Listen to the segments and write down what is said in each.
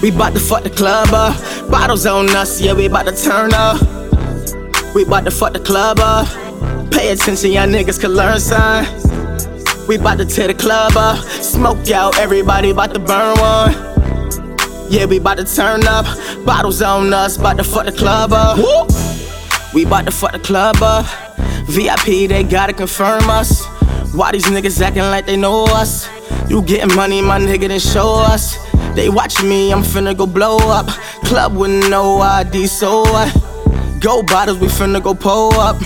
We bout to fuck the club up. Bottles on us, yeah, we bout to turn up. We bout to fuck the club up. Pay attention, y'all niggas can learn sign. We bout to tear the club up. Smoke out, everybody bout to burn one. Yeah, we bout to turn up. Bottles on us, bout to fuck the club up. Woo! We bout to fuck the club up. VIP, they gotta confirm us. Why these niggas acting like they know us? You getting money, my nigga, then show us. They watching me, I'm finna go blow up. Club with no ID, so what? Go bottles, we finna go pull up.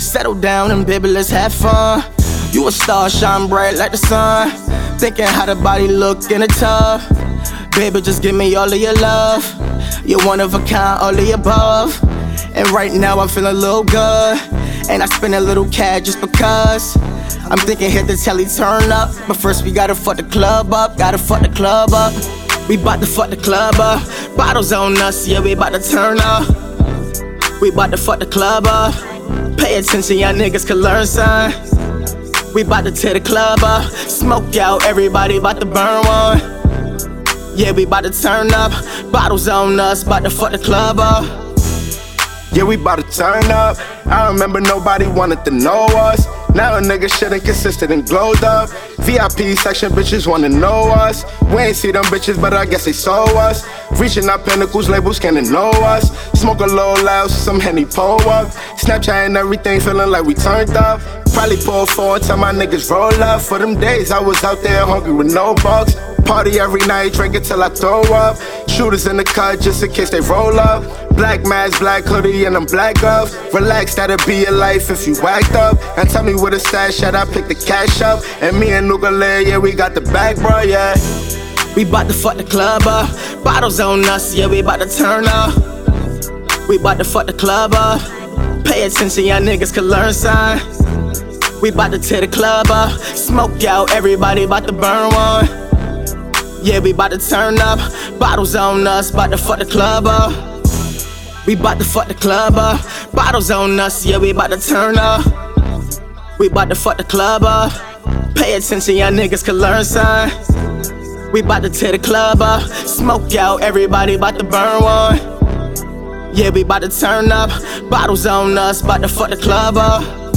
Settle down and baby, let's have fun. You a star, shine bright like the sun. Thinking how the body look in the tub. Baby, just give me all of your love. You're one of a kind, all of the above. And right now I'm feeling a little good. And I spend a little cash just because. I'm thinking hit the telly turn up. But first we gotta fuck the club up. Gotta fuck the club up. We bout to fuck the club up. Bottles on us, yeah, we bout to turn up. We bout to fuck the club up. Pay attention, y'all niggas can learn sign. We bout to tear the club up. Smoke out, everybody bout to burn one. Yeah, we bout to turn up. Bottles on us, bout to fuck the club up. Yeah, we bout to turn up. I remember nobody wanted to know us. Now a nigga shit ain't consistent and glowed up. VIP section bitches wanna know us. We ain't see them bitches, but I guess they saw us. Reaching our pinnacles, labels can't know us. Smoke a little loud, some Henny pull up. Snapchat and everything, feeling like we turned up. Probably pull forward, tell my niggas roll up. For them days, I was out there hungry with no bucks. Party every night, drink it till I throw up. Shooters in the car just in case they roll up. Black mask, black hoodie, and I'm black gloves. Relax, that'll be your life if you whacked up. And tell me where the stash at, I pick the cash up. And me and Nugale, yeah, we got the bag, bro, yeah. We bout to fuck the club up. Bottles on us, yeah, we bout to turn up. We bout to fuck the club up. Pay attention, y'all niggas can learn sign. We bout to tear the club up. Smoke out, everybody bout to burn one. Yeah, we bout to turn up. Bottles on us, bout to fuck the club up. We bout to fuck the club up. Bottles on us, yeah, we bout to turn up. We bout to fuck the club up. Pay attention, y'all niggas can learn sign. We bout to tear the club up. Smoke out, everybody bout to burn one. Yeah, we bout to turn up. Bottles on us, bout to fuck the club up.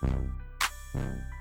Música